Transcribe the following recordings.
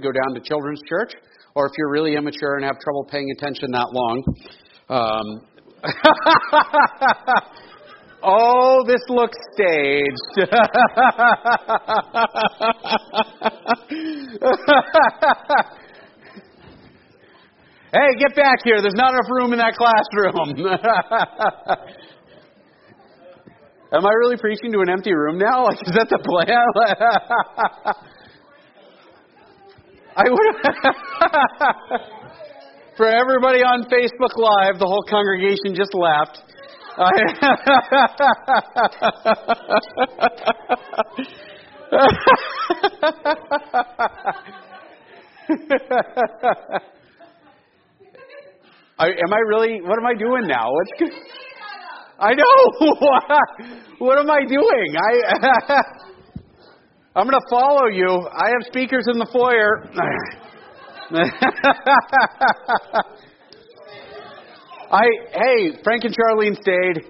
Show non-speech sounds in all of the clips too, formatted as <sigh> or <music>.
go down to children's church, or if you're really immature and have trouble paying attention that long. Um, <laughs> oh, this looks staged. <laughs> hey, get back here. There's not enough room in that classroom. <laughs> Am I really preaching to an empty room now? Like, is that the plan? I would. <laughs> For everybody on Facebook Live, the whole congregation just left. <laughs> I, am I really? What am I doing now? What's? I know. <laughs> what am I doing? I. I'm going to follow you. I have speakers in the foyer. <laughs> I hey, Frank and Charlene stayed.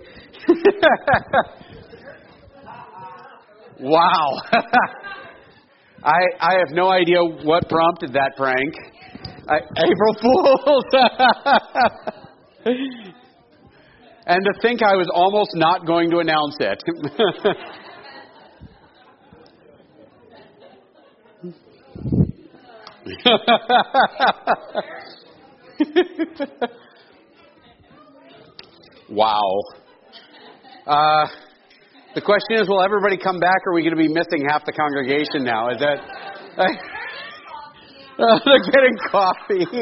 <laughs> wow. <laughs> I I have no idea what prompted that prank. I, April Fools. and to think I was almost not going to announce it. <laughs> wow. Uh, the question is, will everybody come back, or are we going to be missing half the congregation now? Is that? Uh, <laughs> they're getting coffee. <laughs>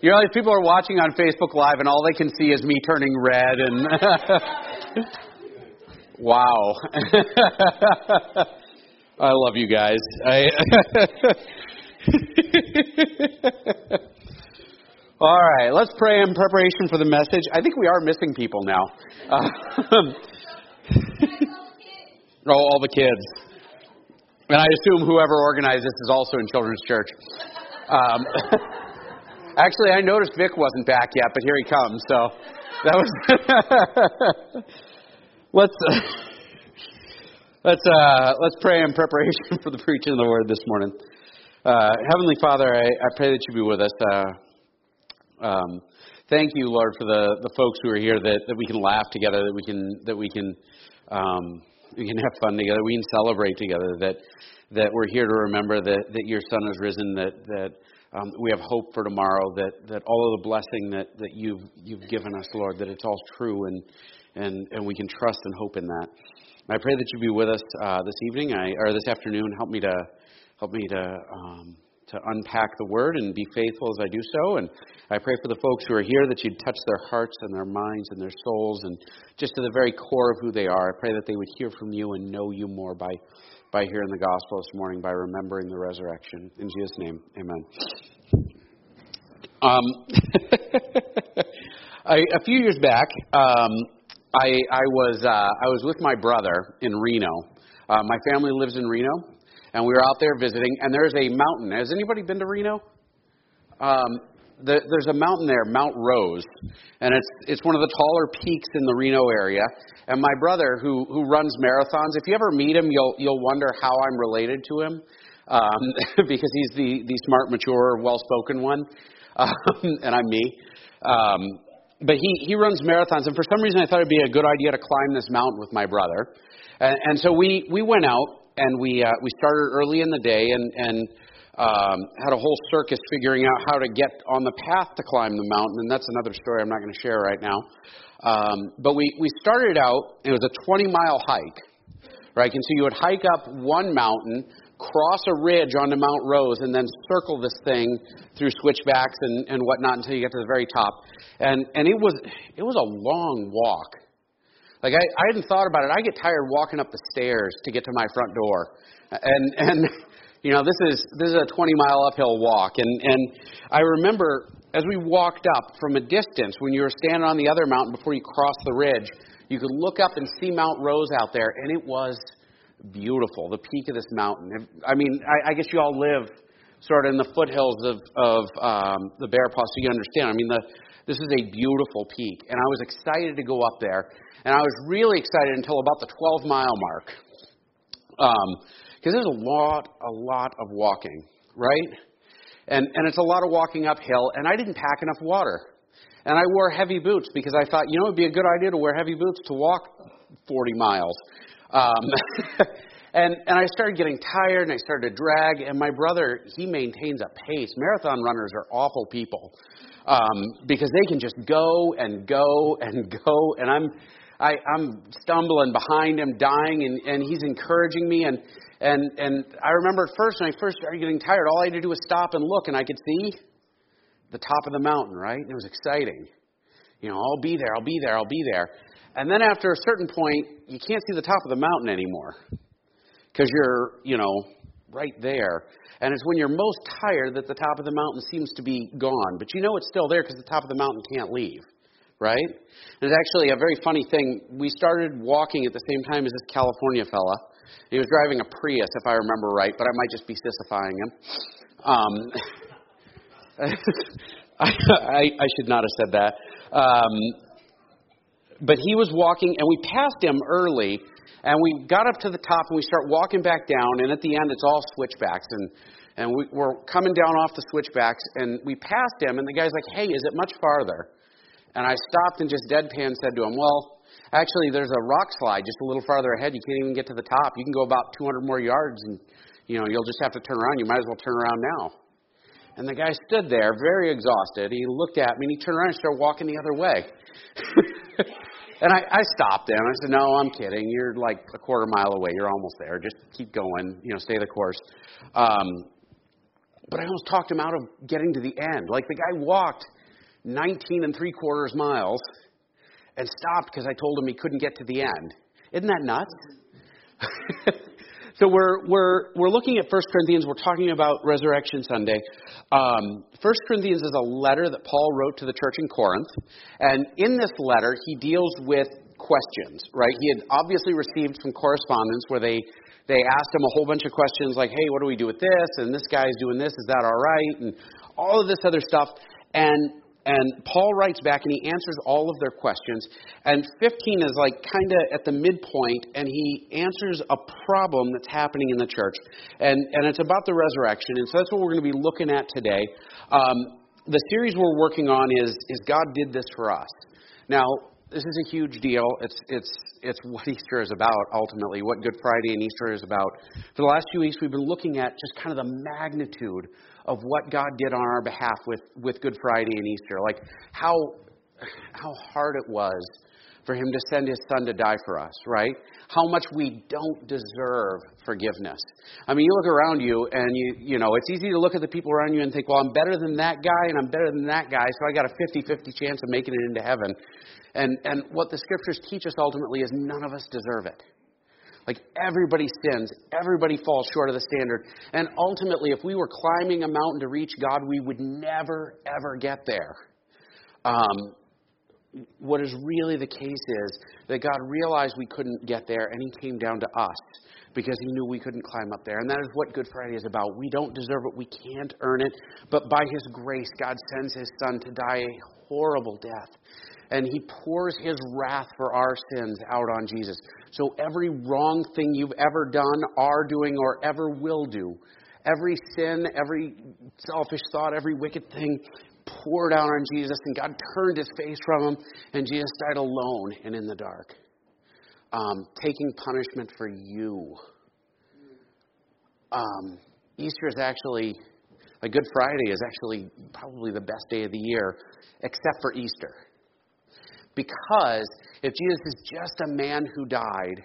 you know, these people are watching on Facebook Live, and all they can see is me turning red and. wow. I love you guys. I <laughs> All right, let's pray in preparation for the message. I think we are missing people now. Uh, <laughs> oh, all the kids. And I assume whoever organized this is also in children's church. Um, <laughs> actually, I noticed Vic wasn't back yet, but here he comes. So that was. let's. Let's uh, let's pray in preparation <laughs> for the preaching of the word this morning. Uh, Heavenly Father, I, I, pray that you be with us. Uh, um, thank you, Lord, for the, the folks who are here that, that we can laugh together, that we can that we can um, we can have fun together, we can celebrate together. That that we're here to remember that, that your Son has risen. That that um, we have hope for tomorrow. That that all of the blessing that, that you've you've given us, Lord, that it's all true, and and and we can trust and hope in that. I pray that you be with us uh, this evening I, or this afternoon. Help me to help me to um, to unpack the word and be faithful as I do so. And I pray for the folks who are here that you'd touch their hearts and their minds and their souls and just to the very core of who they are. I pray that they would hear from you and know you more by by hearing the gospel this morning, by remembering the resurrection. In Jesus' name, Amen. Um, <laughs> a few years back, um, I, I was uh, I was with my brother in Reno. Uh, my family lives in Reno, and we were out there visiting. And there's a mountain. Has anybody been to Reno? Um, the, there's a mountain there, Mount Rose, and it's it's one of the taller peaks in the Reno area. And my brother, who who runs marathons, if you ever meet him, you'll you'll wonder how I'm related to him, um, <laughs> because he's the the smart, mature, well-spoken one, <laughs> um, and I'm me. Um, but he, he runs marathons, and for some reason I thought it'd be a good idea to climb this mountain with my brother. And, and so we, we went out and we, uh, we started early in the day and, and um, had a whole circus figuring out how to get on the path to climb the mountain. And that's another story I'm not going to share right now. Um, but we, we started out, it was a 20 mile hike, right? And so you would hike up one mountain cross a ridge onto Mount Rose and then circle this thing through switchbacks and, and whatnot until you get to the very top. And and it was it was a long walk. Like I, I hadn't thought about it. I get tired walking up the stairs to get to my front door. And and <laughs> you know, this is this is a 20 mile uphill walk. And and I remember as we walked up from a distance when you were standing on the other mountain before you crossed the ridge, you could look up and see Mount Rose out there, and it was beautiful, the peak of this mountain. I mean, I, I guess you all live sort of in the foothills of, of um, the Bear Paw, so you understand. I mean, the, this is a beautiful peak, and I was excited to go up there, and I was really excited until about the 12 mile mark. Um, Because there's a lot, a lot of walking, right? And, and it's a lot of walking uphill, and I didn't pack enough water. And I wore heavy boots because I thought, you know, it'd be a good idea to wear heavy boots to walk 40 miles. Um, <laughs> and, and I started getting tired, and I started to drag, and my brother, he maintains a pace. Marathon runners are awful people um, because they can just go and go and <laughs> go, and I'm I, I'm stumbling behind him, dying, and, and he's encouraging me. And, and, and I remember at first, when I first started getting tired, all I had to do was stop and look, and I could see the top of the mountain, right? And it was exciting. You know, I'll be there, I'll be there, I'll be there. And then after a certain point, you can't see the top of the mountain anymore because you're, you know, right there. And it's when you're most tired that the top of the mountain seems to be gone. But you know it's still there because the top of the mountain can't leave right? And it's actually a very funny thing. We started walking at the same time as this California fella. He was driving a Prius, if I remember right, but I might just be sissifying him. Um, <laughs> I, I, I, should not have said that. Um, but he was walking, and we passed him early, and we got up to the top, and we start walking back down, and at the end, it's all switchbacks. And, and we, we're coming down off the switchbacks, and we passed him, and the guy's like, hey, is it much farther? And I stopped and just deadpan said to him, Well, actually, there's a rock slide just a little farther ahead. You can't even get to the top. You can go about 200 more yards, and you know you'll just have to turn around. You might as well turn around now. And the guy stood there, very exhausted. He looked at me, and he turned around and started walking the other way. <laughs> and I, I stopped him. I said, "No, I'm kidding. You're like a quarter mile away. You're almost there. Just keep going. You know, stay the course." Um, but I almost talked him out of getting to the end. Like the guy walked 19 and three quarters miles and stopped because I told him he couldn't get to the end. Isn't that nuts? <laughs> so we're, we're, we're looking at 1 Corinthians. We're talking about Resurrection Sunday. Um, 1 Corinthians is a letter that Paul wrote to the church in Corinth. And in this letter, he deals with questions, right? He had obviously received some correspondence where they they asked him a whole bunch of questions like, hey, what do we do with this? And this guy's doing this. Is that all right? And all of this other stuff. And and Paul writes back and he answers all of their questions. And 15 is like kind of at the midpoint, and he answers a problem that's happening in the church. And, and it's about the resurrection. And so that's what we're going to be looking at today. Um, the series we're working on is, is God Did This For Us. Now, this is a huge deal. It's, it's, it's what <laughs> Easter is about, ultimately, what Good Friday and Easter is about. For the last few weeks, we've been looking at just kind of the magnitude of what God did on our behalf with, with Good Friday and Easter. Like how, how hard it was for him to send his son to die for us, right? How much we don't deserve forgiveness. I mean, you look around you and you, you know, it's easy to look at the people around you and think, well, I'm better than that guy and I'm better than that guy, so I got a 50-50 chance of making it into heaven. And, and what the scriptures teach us ultimately is none of us deserve it. Like everybody sins, everybody falls short of the standard. And ultimately, if we were climbing a mountain to reach God, we would never, ever get there. Um, what is really the case is that God realized we couldn't get there and He came down to us because He knew we couldn't climb up there. And that is what Good Friday is about. We don't deserve it, we can't earn it, but by His grace, God sends His Son to die a horrible death and he pours his wrath for our sins out on Jesus. So every wrong thing you've ever done, are doing, or ever will do, every sin, every selfish thought, every wicked thing poured out on Jesus, and God turned his face from him, and Jesus died alone and in the dark, um, taking punishment for you. Um, Easter is actually, a Good Friday is actually probably the best day of the year, except for Easter. Because if Jesus is just a man who died,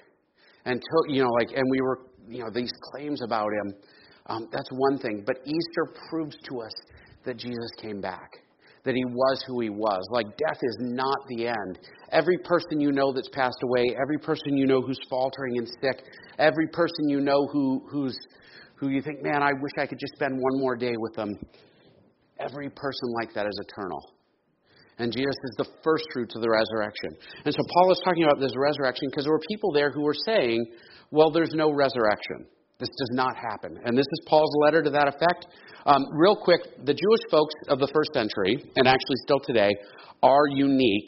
and took, you know, like, and we were, you know, these claims about him, um, that's one thing. But Easter proves to us that Jesus came back, that he was who he was. Like, death is not the end. Every person you know that's passed away, every person you know who's faltering and sick, every person you know who, who's, who you think, man, I wish I could just spend one more day with them, every person like that is eternal. And Jesus is the first fruits of the resurrection. And so Paul is talking about this resurrection because there were people there who were saying, well, there's no resurrection. This does not happen. And this is Paul's letter to that effect. Um, real quick, the Jewish folks of the first century, and actually still today, are unique.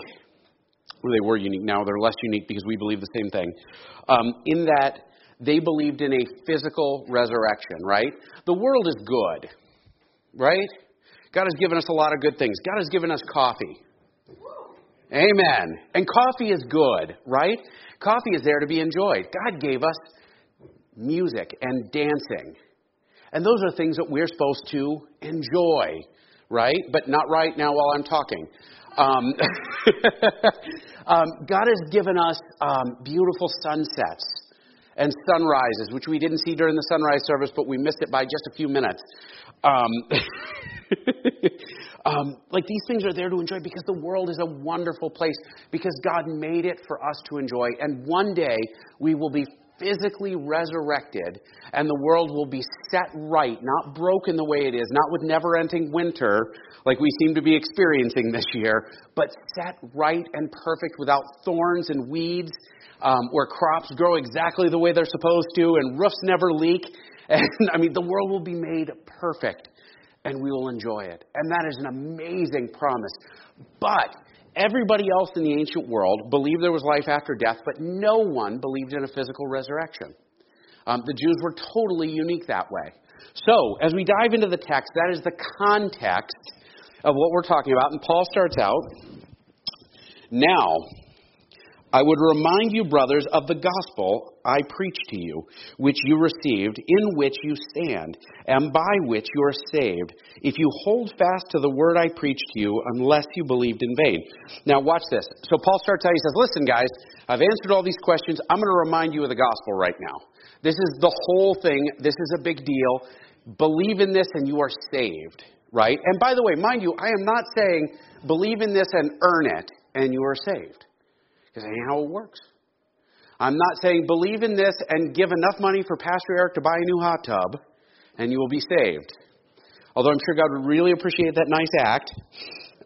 Well, they were unique now, they're less unique because we believe the same thing. Um, in that they believed in a physical resurrection, right? The world is good, right? God has given us a lot of good things. God has given us coffee. Amen. And coffee is good, right? Coffee is there to be enjoyed. God gave us music and dancing. And those are things that we're supposed to enjoy, right? But not right now while I'm talking. Um, <laughs> um, God has given us um, beautiful sunsets and sunrises, which we didn't see during the sunrise service, but we missed it by just a few minutes. Um, <laughs> um, like these things are there to enjoy because the world is a wonderful place because God made it for us to enjoy. And one day we will be physically resurrected and the world will be set right, not broken the way it is, not with never ending winter like we seem to be experiencing this year, but set right and perfect without thorns and weeds, um, where crops grow exactly the way they're supposed to and roofs never leak. <laughs> And I mean, the world will be made perfect and we will enjoy it. And that is an amazing promise. But Everybody else in the ancient world believed there was life after death, but no one believed in a physical resurrection. Um, the Jews were totally unique that way. So, as we dive into the text, that is the context of what we're talking about. And Paul starts out Now, I would remind you, brothers, of the gospel I preached to you, which you received, in which you stand, and by which you are saved, if you hold fast to the word I preached to you, unless you believed in vain. Now, watch this. So, Paul starts out, he says, Listen, guys, I've answered all these questions. I'm going to remind you of the gospel right now. This is the whole thing. This is a big deal. Believe in this, and you are saved, right? And by the way, mind you, I am not saying believe in this and earn it, and you are saved. Because ain't how it works. I'm not saying believe in this and give enough money for Pastor Eric to buy a new hot tub and you will be saved. Although I'm sure God would really appreciate that nice act,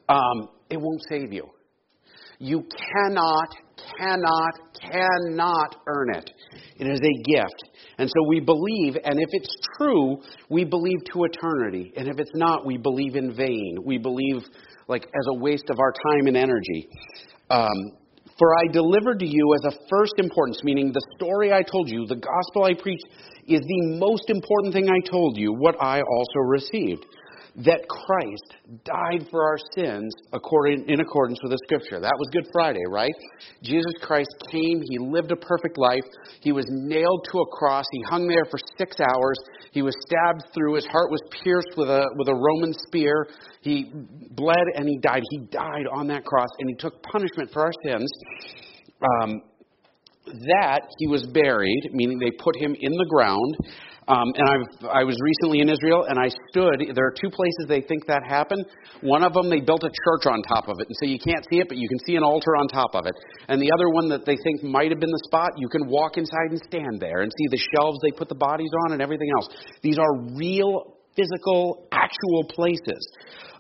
um, it won't save you. You cannot, cannot, cannot earn it. It is a gift. And so we believe, and if it's true, we believe to eternity. And if it's not, we believe in vain. We believe like as a waste of our time and energy. Um, for I delivered to you as of first importance, meaning the story I told you, the gospel I preached, is the most important thing I told you, what I also received that Christ died for our sins according, in accordance with the Scripture. That was Good Friday, right? Jesus Christ came, He lived a perfect life, He was nailed to a cross, He hung there for six hours, He was stabbed through, His heart was pierced with a, with a Roman spear, He bled and He died. He died on that cross and He took punishment for our sins. Um, that he was buried, meaning they put him in the ground, um, and I've, I was recently in Israel, and I stood. There are two places they think that happened. One of them, they built a church on top of it, and so you can't see it, but you can see an altar on top of it. And the other one that they think might have been the spot, you can walk inside and stand there and see the shelves they put the bodies on and everything else. These are real, physical, actual places.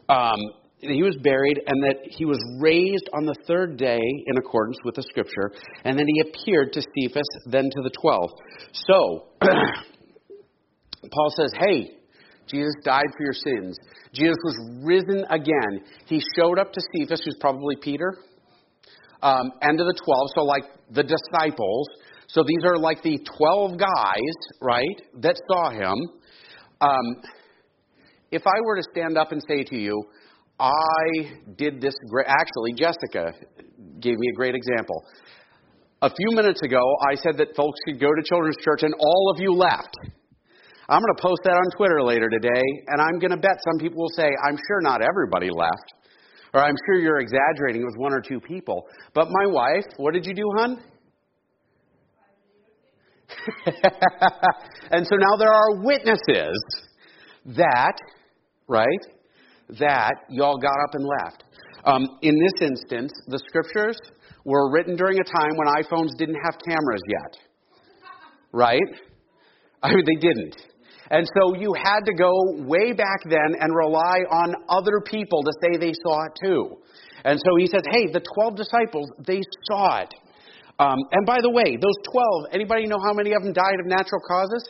Um, he was buried and that he was raised on the third day in accordance with the scripture, and then he appeared to Cephas, then to the twelve. So, <clears throat> Paul says, hey, Jesus died for your sins. Jesus was risen again. He showed up to Cephas, who's probably Peter, um, and to the 12, so like the disciples. So these are like the 12 guys, right, that saw him. Um, if I were to stand up and say to you, I did this great, actually, Jessica gave me a great example. A few minutes ago, I said that folks could go to children's church, and all of you left. I'm going to post that on Twitter later today, and I'm going to bet some people will say, I'm sure not everybody left. Or I'm sure you're exaggerating it was one or two people. But my wife, what did you do, hon? <laughs> and so now there are witnesses that, right, that y'all got up and left. Um, in this instance, the scriptures were written during a time when iPhones didn't have cameras yet. Right? I mean, they didn't. And so you had to go way back then and rely on other people to say they saw it too. And so he says, hey, the 12 disciples, they saw it. Um, and by the way, those 12, anybody know how many of them died of natural causes?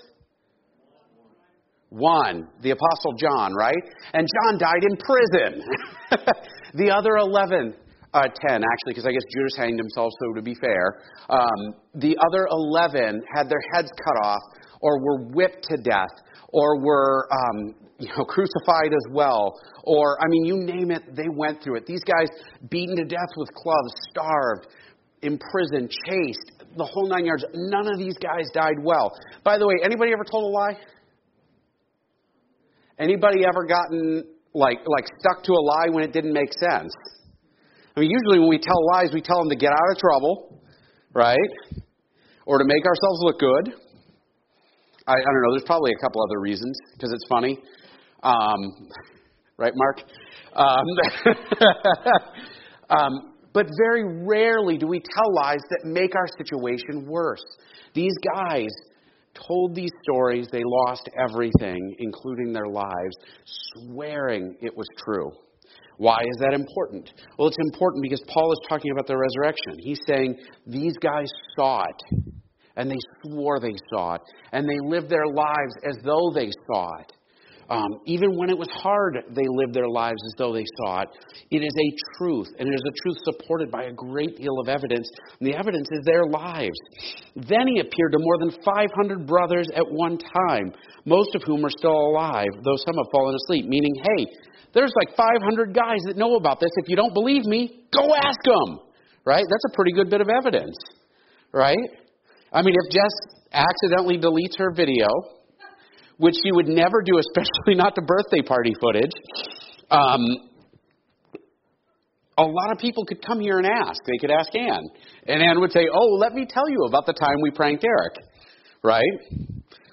One, the Apostle John, right? And John died in prison. <laughs> the other 11, uh, 10, actually, because I guess Judas hanged himself, so to be fair, um, the other 11 had their heads cut off or were whipped to death or were um, you know, crucified as well. Or, I mean, you name it, they went through it. These guys beaten to death with clubs, starved, imprisoned, chased, the whole nine yards. None of these guys died well. By the way, anybody ever told a lie? Anybody ever gotten like like stuck to a lie when it didn't make sense? I mean, usually when we tell lies, we tell them to get out of trouble, right? Or to make ourselves look good. I, I don't know. There's probably a couple other reasons because it's funny, um, right, Mark? Um, <laughs> um, but very rarely do we tell lies that make our situation worse. These guys told these stories, they lost everything, including their lives, swearing it was true. Why is that important? Well, it's important because Paul is talking about the resurrection. He's saying these guys saw it, and they swore they saw it, and they lived their lives as though they saw it. Um, even when it was hard, they lived their lives as though they saw it. It is a truth, and it is a truth supported by a great deal of evidence. And the evidence is their lives. Then he appeared to more than 500 brothers at one time, most of whom are still alive, though some have fallen asleep, meaning, hey, there's like 500 guys that know about this. If you don't believe me, go ask them. Right? That's a pretty good bit of evidence. Right? I mean, if Jess accidentally deletes her video, which she would never do, especially not the birthday party footage. Um, a lot of people could come here and ask. They could ask Ann. And Ann would say, Oh, let me tell you about the time we pranked Eric. Right?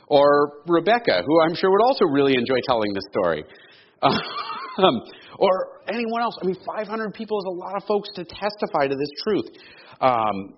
Or Rebecca, who I'm sure would also really enjoy telling this story. Um, or anyone else. I mean, 500 people is a lot of folks to testify to this truth. Um,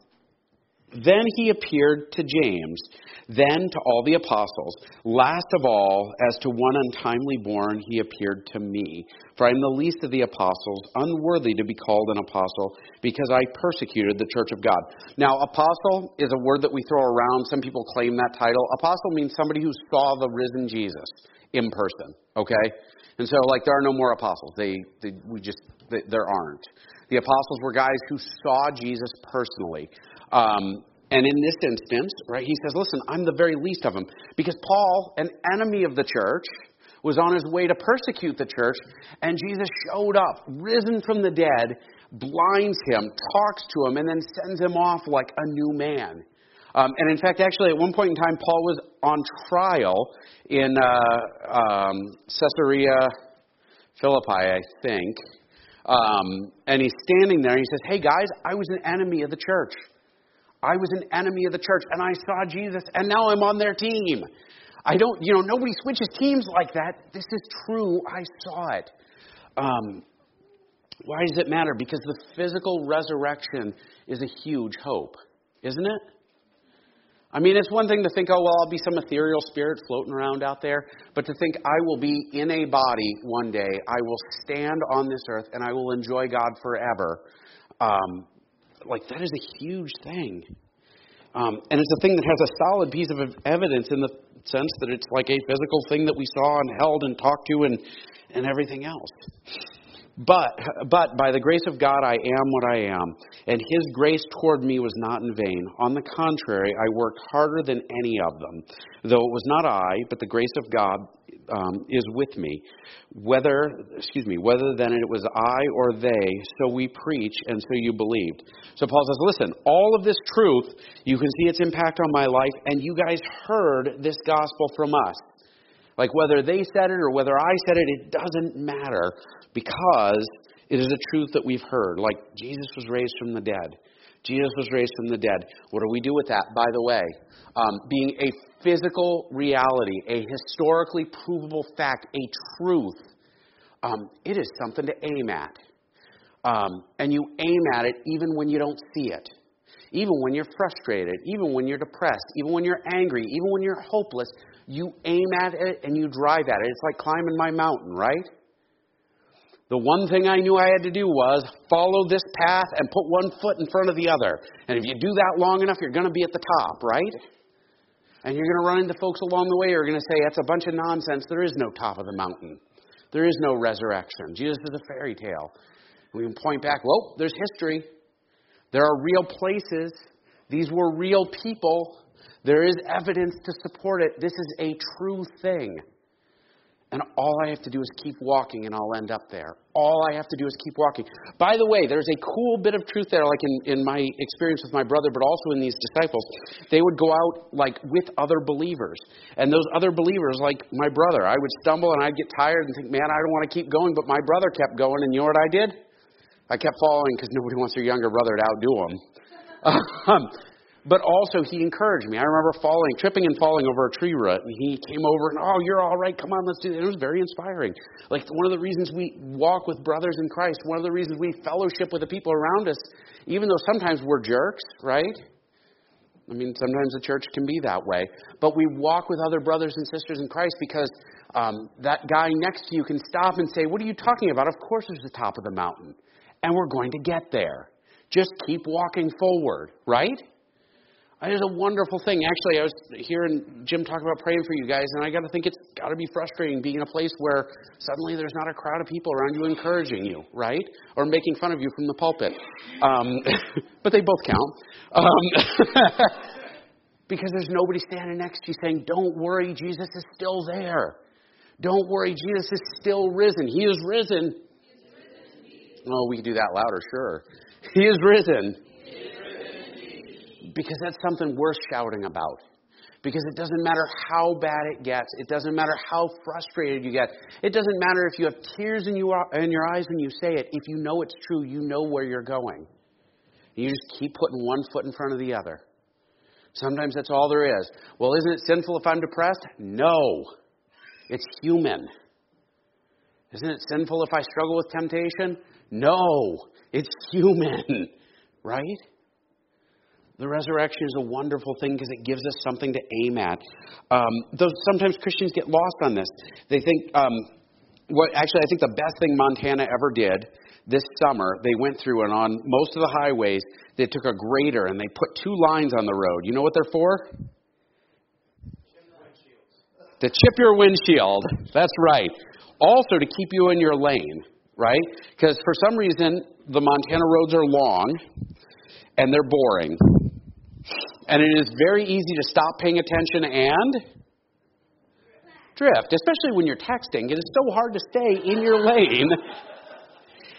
then he appeared to James, then to all the apostles. Last of all, as to one untimely born, he appeared to me. For I am the least of the apostles, unworthy to be called an apostle, because I persecuted the church of God. Now, apostle is a word that we throw around. Some people claim that title. Apostle means somebody who saw the risen Jesus in person, okay? And so, like, there are no more apostles. They, they we just, they, there aren't. The apostles were guys who saw Jesus personally. Um, and in this instance, right, he says, listen, I'm the very least of them. Because Paul, an enemy of the church, was on his way to persecute the church, and Jesus showed up, risen from the dead, blinds him, talks to him, and then sends him off like a new man. Um, and in fact, actually, at one point in time, Paul was on trial in uh, um, Caesarea Philippi, I think. Um, and he's standing there and he says, Hey guys, I was an enemy of the church. I was an enemy of the church and I saw Jesus and now I'm on their team. I don't, you know, nobody switches teams like that. This is true. I saw it. Um, why does it matter? Because the physical resurrection is a huge hope, isn't it? I mean, it's one thing to think, oh, well, I'll be some ethereal spirit floating around out there, but to think I will be in a body one day, I will stand on this earth, and I will enjoy God forever. Um, like, that is a huge thing. Um, and it's a thing that has a solid piece of evidence in the sense that it's like a physical thing that we saw and held and talked to and, and everything else. But, but by the grace of God, I am what I am, and His grace toward me was not in vain. On the contrary, I worked harder than any of them, though it was not I, but the grace of God um, is with me. Whether, excuse me, whether then it was I or they, so we preach, and so you believed. So Paul says, listen, all of this truth, you can see its impact on my life, and you guys heard this gospel from us. Like whether they said it or whether I said it, it doesn't matter because it is a truth that we've heard. Like Jesus was raised from the dead. Jesus was raised from the dead. What do we do with that? By the way, um, being a physical reality, a historically provable fact, a truth, um, it is something to aim at. Um, and you aim at it even when you don't see it. Even when you're frustrated, even when you're depressed, even when you're angry, even when you're hopeless, you aim at it and you drive at it. It's like climbing my mountain, right? The one thing I knew I had to do was follow this path and put one foot in front of the other. And if you do that long enough, you're going to be at the top, right? And you're going to run into folks along the way who are going to say, that's a bunch of nonsense. There is no top of the mountain, there is no resurrection. Jesus is a fairy tale. And We can point back, well, there's history. There are real places. These were real people. There is evidence to support it. This is a true thing. And all I have to do is keep walking and I'll end up there. All I have to do is keep walking. By the way, there's a cool bit of truth there, like in, in my experience with my brother, but also in these disciples. They would go out like with other believers. And those other believers, like my brother, I would stumble and I'd get tired and think, man, I don't want to keep going. But my brother kept going. And you know what I did? I kept following because nobody wants their younger brother to outdo him. <laughs> Um, but also, he encouraged me. I remember falling, tripping and falling over a tree root, and he came over and, oh, you're all right. Come on, let's do it. It was very inspiring. Like one of the reasons we walk with brothers in Christ, one of the reasons we fellowship with the people around us, even though sometimes we're jerks, right? I mean, sometimes the church can be that way. But we walk with other brothers and sisters in Christ because um, that guy next to you can stop and say, What are you talking about? Of course, there's the top of the mountain. And we're going to get there. Just keep walking forward, right? It is a wonderful thing. Actually, I was hearing Jim talk about praying for you guys, and I got to think it's got to be frustrating being in a place where suddenly there's not a crowd of people around you encouraging you, right? Or making fun of you from the pulpit. Um, <laughs> but they both count. Um, <laughs> because there's nobody standing next to you saying, Don't worry, Jesus is still there. Don't worry, Jesus is still risen. He is risen. Oh, we can do that louder, sure. He is risen because that's something worth shouting about. Because it doesn't matter how bad it gets. It doesn't matter how frustrated you get. It doesn't matter if you have tears in, you, in your eyes when you say it. If you know it's true, you know where you're going. You just keep putting one foot in front of the other. Sometimes that's all there is. Well, isn't it sinful if I'm depressed? No. It's human. Isn't it sinful if I struggle with temptation? No. It's human. <laughs> Right? The resurrection is a wonderful thing because it gives us something to aim at. Um, though sometimes Christians get lost on this. They think, um, what actually, I think the best thing Montana ever did this summer, they went through and on most of the highways, they took a grader and they put two lines on the road. You know what they're for? To chip your windshield. That's right. Also to keep you in your lane, right? Because for some reason, the Montana roads are long and they're boring. And it is very easy to stop paying attention and drift, especially when you're texting. It is so hard to stay in your lane.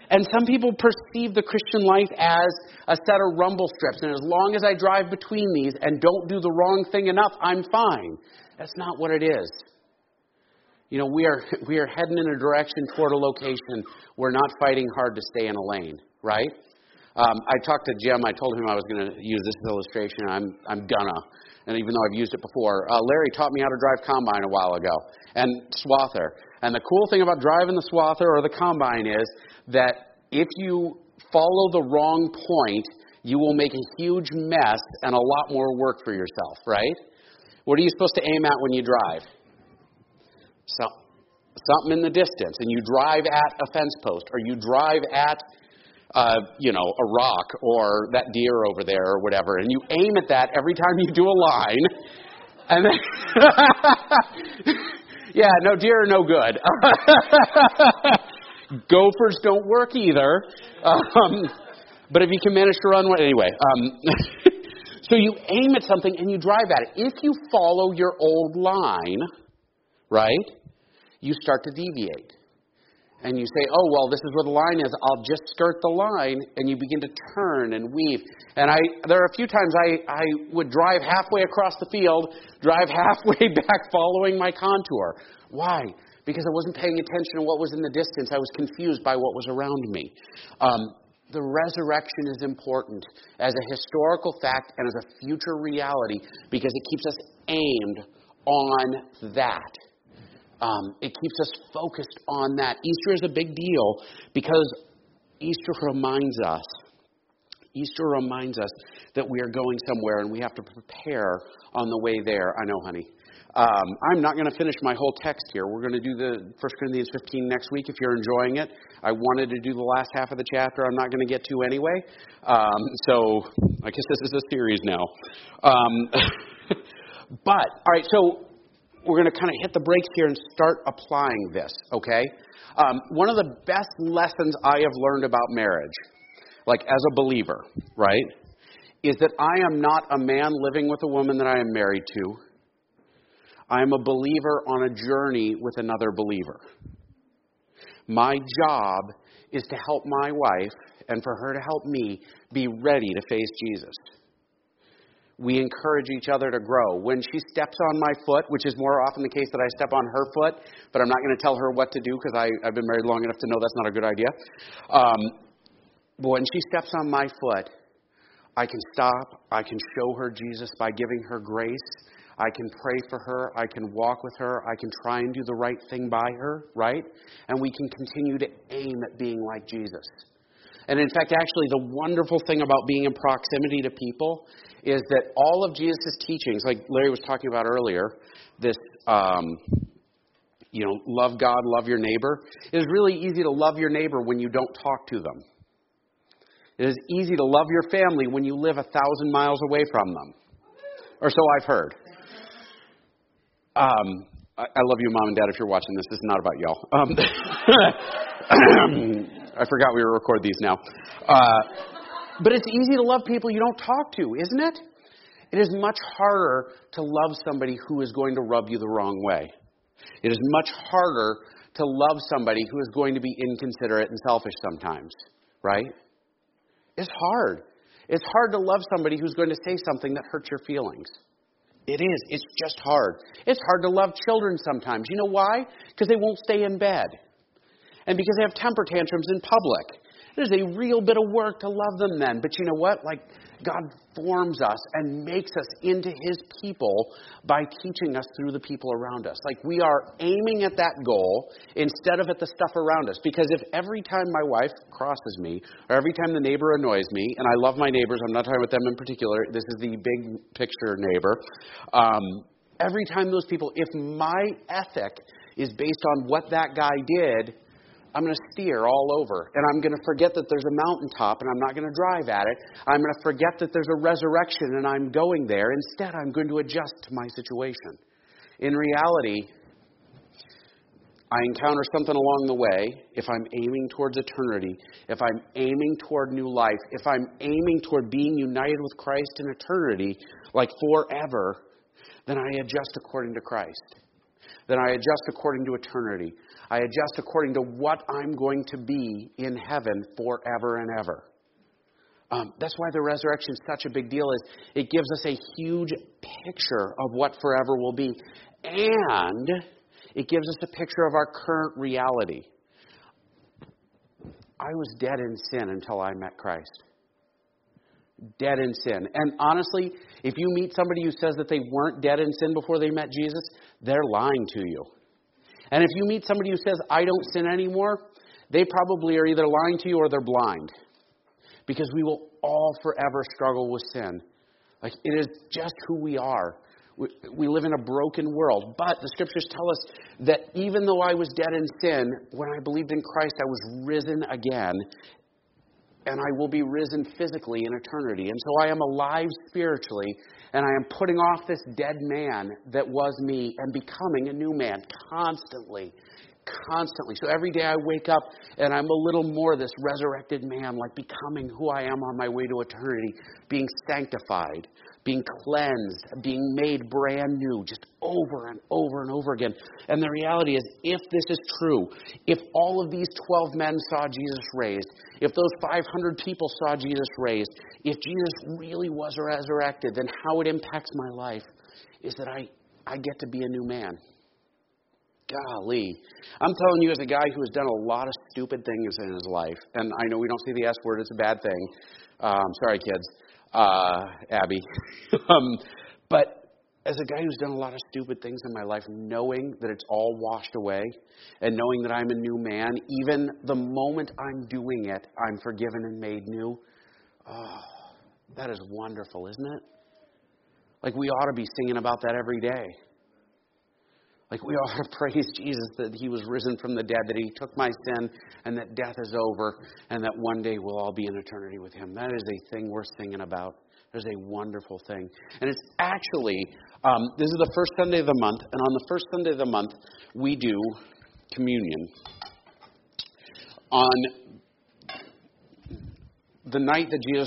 And some people perceive the Christian life as a set of rumble strips. And as long as I drive between these and don't do the wrong thing enough, I'm fine. That's not what it is. You know, we are, <laughs> we are heading in a direction toward a location. We're not fighting hard to stay in a lane, right? Um, I talked to Jim. I told him I was going to use this illustration. I'm, I'm gonna. And even though I've used it before, uh, Larry taught me how to drive combine a while ago and swather. And the cool thing about driving the swather or the combine is that if you follow the wrong point, you will make a huge mess and a lot more work for yourself, right? What are you supposed to aim at when you drive? So, something in the distance. And you drive at a fence post or you drive at uh, you know, a rock or that deer over there or whatever, and you aim at that every time you do a line, and then, <laughs> yeah, no deer no good. <laughs> Gophers don't work either. Um, but if you can manage to run one, anyway. Um, <laughs> so you aim at something and you drive at it. If you follow your old line, right, you start to deviate and you say, oh, well, this is where the line is, I'll just skirt the line, and you begin to turn and weave. And I, there are a few times I, I would drive halfway across the field, drive <laughs> halfway back following my contour. Why? Because I wasn't paying attention to what was in the distance. I was confused by what was around me. Um, the resurrection is important as a historical fact and as a future reality because it keeps us aimed on that. Um, it keeps us focused on that. Easter is a big deal because Easter reminds us. Easter reminds us that we are going somewhere and we have to prepare on the way there. I know, honey. Um, I'm not going to finish my whole text here. We're going to do the 1 Corinthians 15 next week if you're enjoying it. I wanted to do the last half of the chapter. I'm not going to get to anyway. Um, so I guess this is a series now. Um, <laughs> but, all right, so we're going to kind of hit the brakes here and start applying this, okay? Um, one of the best lessons I have learned about marriage, like as a believer, right, is that I am not a man living with a woman that I am married to. I am a believer on a journey with another believer. My job is to help my wife and for her to help me be ready to face Jesus. We encourage each other to grow. When she steps on my foot, which is more often the case that I step on her foot, but I'm not going to tell her what to do because I've been married long enough to know that's not a good idea. Um, but when she steps on my foot, I can stop. I can show her Jesus by giving her grace. I can pray for her. I can walk with her. I can try and do the right thing by her, right? And we can continue to aim at being like Jesus. And in fact, actually, the wonderful thing about being in proximity to people is that all of Jesus' teachings, like Larry was talking about earlier, this, um, you know, love God, love your neighbor, it is really easy to love your neighbor when you don't talk to them. It is easy to love your family when you live a thousand miles away from them. Or so I've heard. Um, I, I, love you, mom and dad, if you're watching this. This is not about y'all. Um, <laughs> I forgot we were record these now. Uh, but it's easy to love people you don't talk to, isn't it? It is much harder to love somebody who is going to rub you the wrong way. It is much harder to love somebody who is going to be inconsiderate and selfish sometimes, right? It's hard. It's hard to love somebody who's going to say something that hurts your feelings. It is. It's just hard. It's hard to love children sometimes. You know why? Because they won't stay in bed. And because they have temper tantrums in public. There's a real bit of work to love them then. But you know what? Like, God forms us and makes us into His people by teaching us through the people around us. Like, we are aiming at that goal instead of at the stuff around us. Because if every time my wife crosses me, or every time the neighbor annoys me, and I love my neighbors, I'm not talking about them in particular, this is the big picture neighbor. Um, every time those people, if my ethic is based on what that guy did, I'm going to steer all over. And I'm going to forget that there's a mountaintop and I'm not going to drive at it. I'm going to forget that there's a resurrection and I'm going there. Instead, I'm going to adjust to my situation. In reality, I encounter something along the way, if I'm aiming towards eternity, if I'm aiming toward new life, if I'm aiming toward being united with Christ in eternity, like forever, then I adjust according to Christ. Then I adjust according to eternity. I adjust according to what I'm going to be in heaven forever and ever. Um, that's why the resurrection is such a big deal. Is it gives us a huge picture of what forever will be, and it gives us a picture of our current reality. I was dead in sin until I met Christ. Dead in sin. And honestly, if you meet somebody who says that they weren't dead in sin before they met Jesus, they're lying to you. And if you meet somebody who says, I don't sin anymore, they probably are either lying to you or they're blind. Because we will all forever struggle with sin. Like, it is just who we are. We, we live in a broken world. But the scriptures tell us that even though I was dead in sin, when I believed in Christ, I was risen again. And I will be risen physically in eternity. And so I am alive spiritually and I am putting off this dead man that was me and becoming a new man constantly. Constantly. So every day I wake up and I'm a little more this resurrected man, like becoming who I am on my way to eternity, being sanctified, being cleansed, being made brand new, just over and over and over again. And the reality is, if this is true, if all of these 12 men saw Jesus raised, if those 500 people saw Jesus raised, if Jesus really was resurrected, then how it impacts my life is that I, I get to be a new man. Golly. I'm telling you, as a guy who has done a lot of stupid things in his life, and I know we don't say the S word, it's a bad thing. Um, sorry, kids uh, Abby. <laughs> um, but as a guy who's done a lot of stupid things in my life, knowing that it's all washed away and knowing that I'm a new man, even the moment I'm doing it, I'm forgiven and made new. Oh, that is wonderful, isn't it? Like we ought to be singing about that every day. Like we ought <laughs> to praise Jesus that he was risen from the dead, that he took my sin, and that death is over, and that one day we'll all be in eternity with him. That is a thing worth singing about. That is a wonderful thing. And it's actually, um, this is the first Sunday of the month, and on the first Sunday of the month, we do communion. On the night that Jesus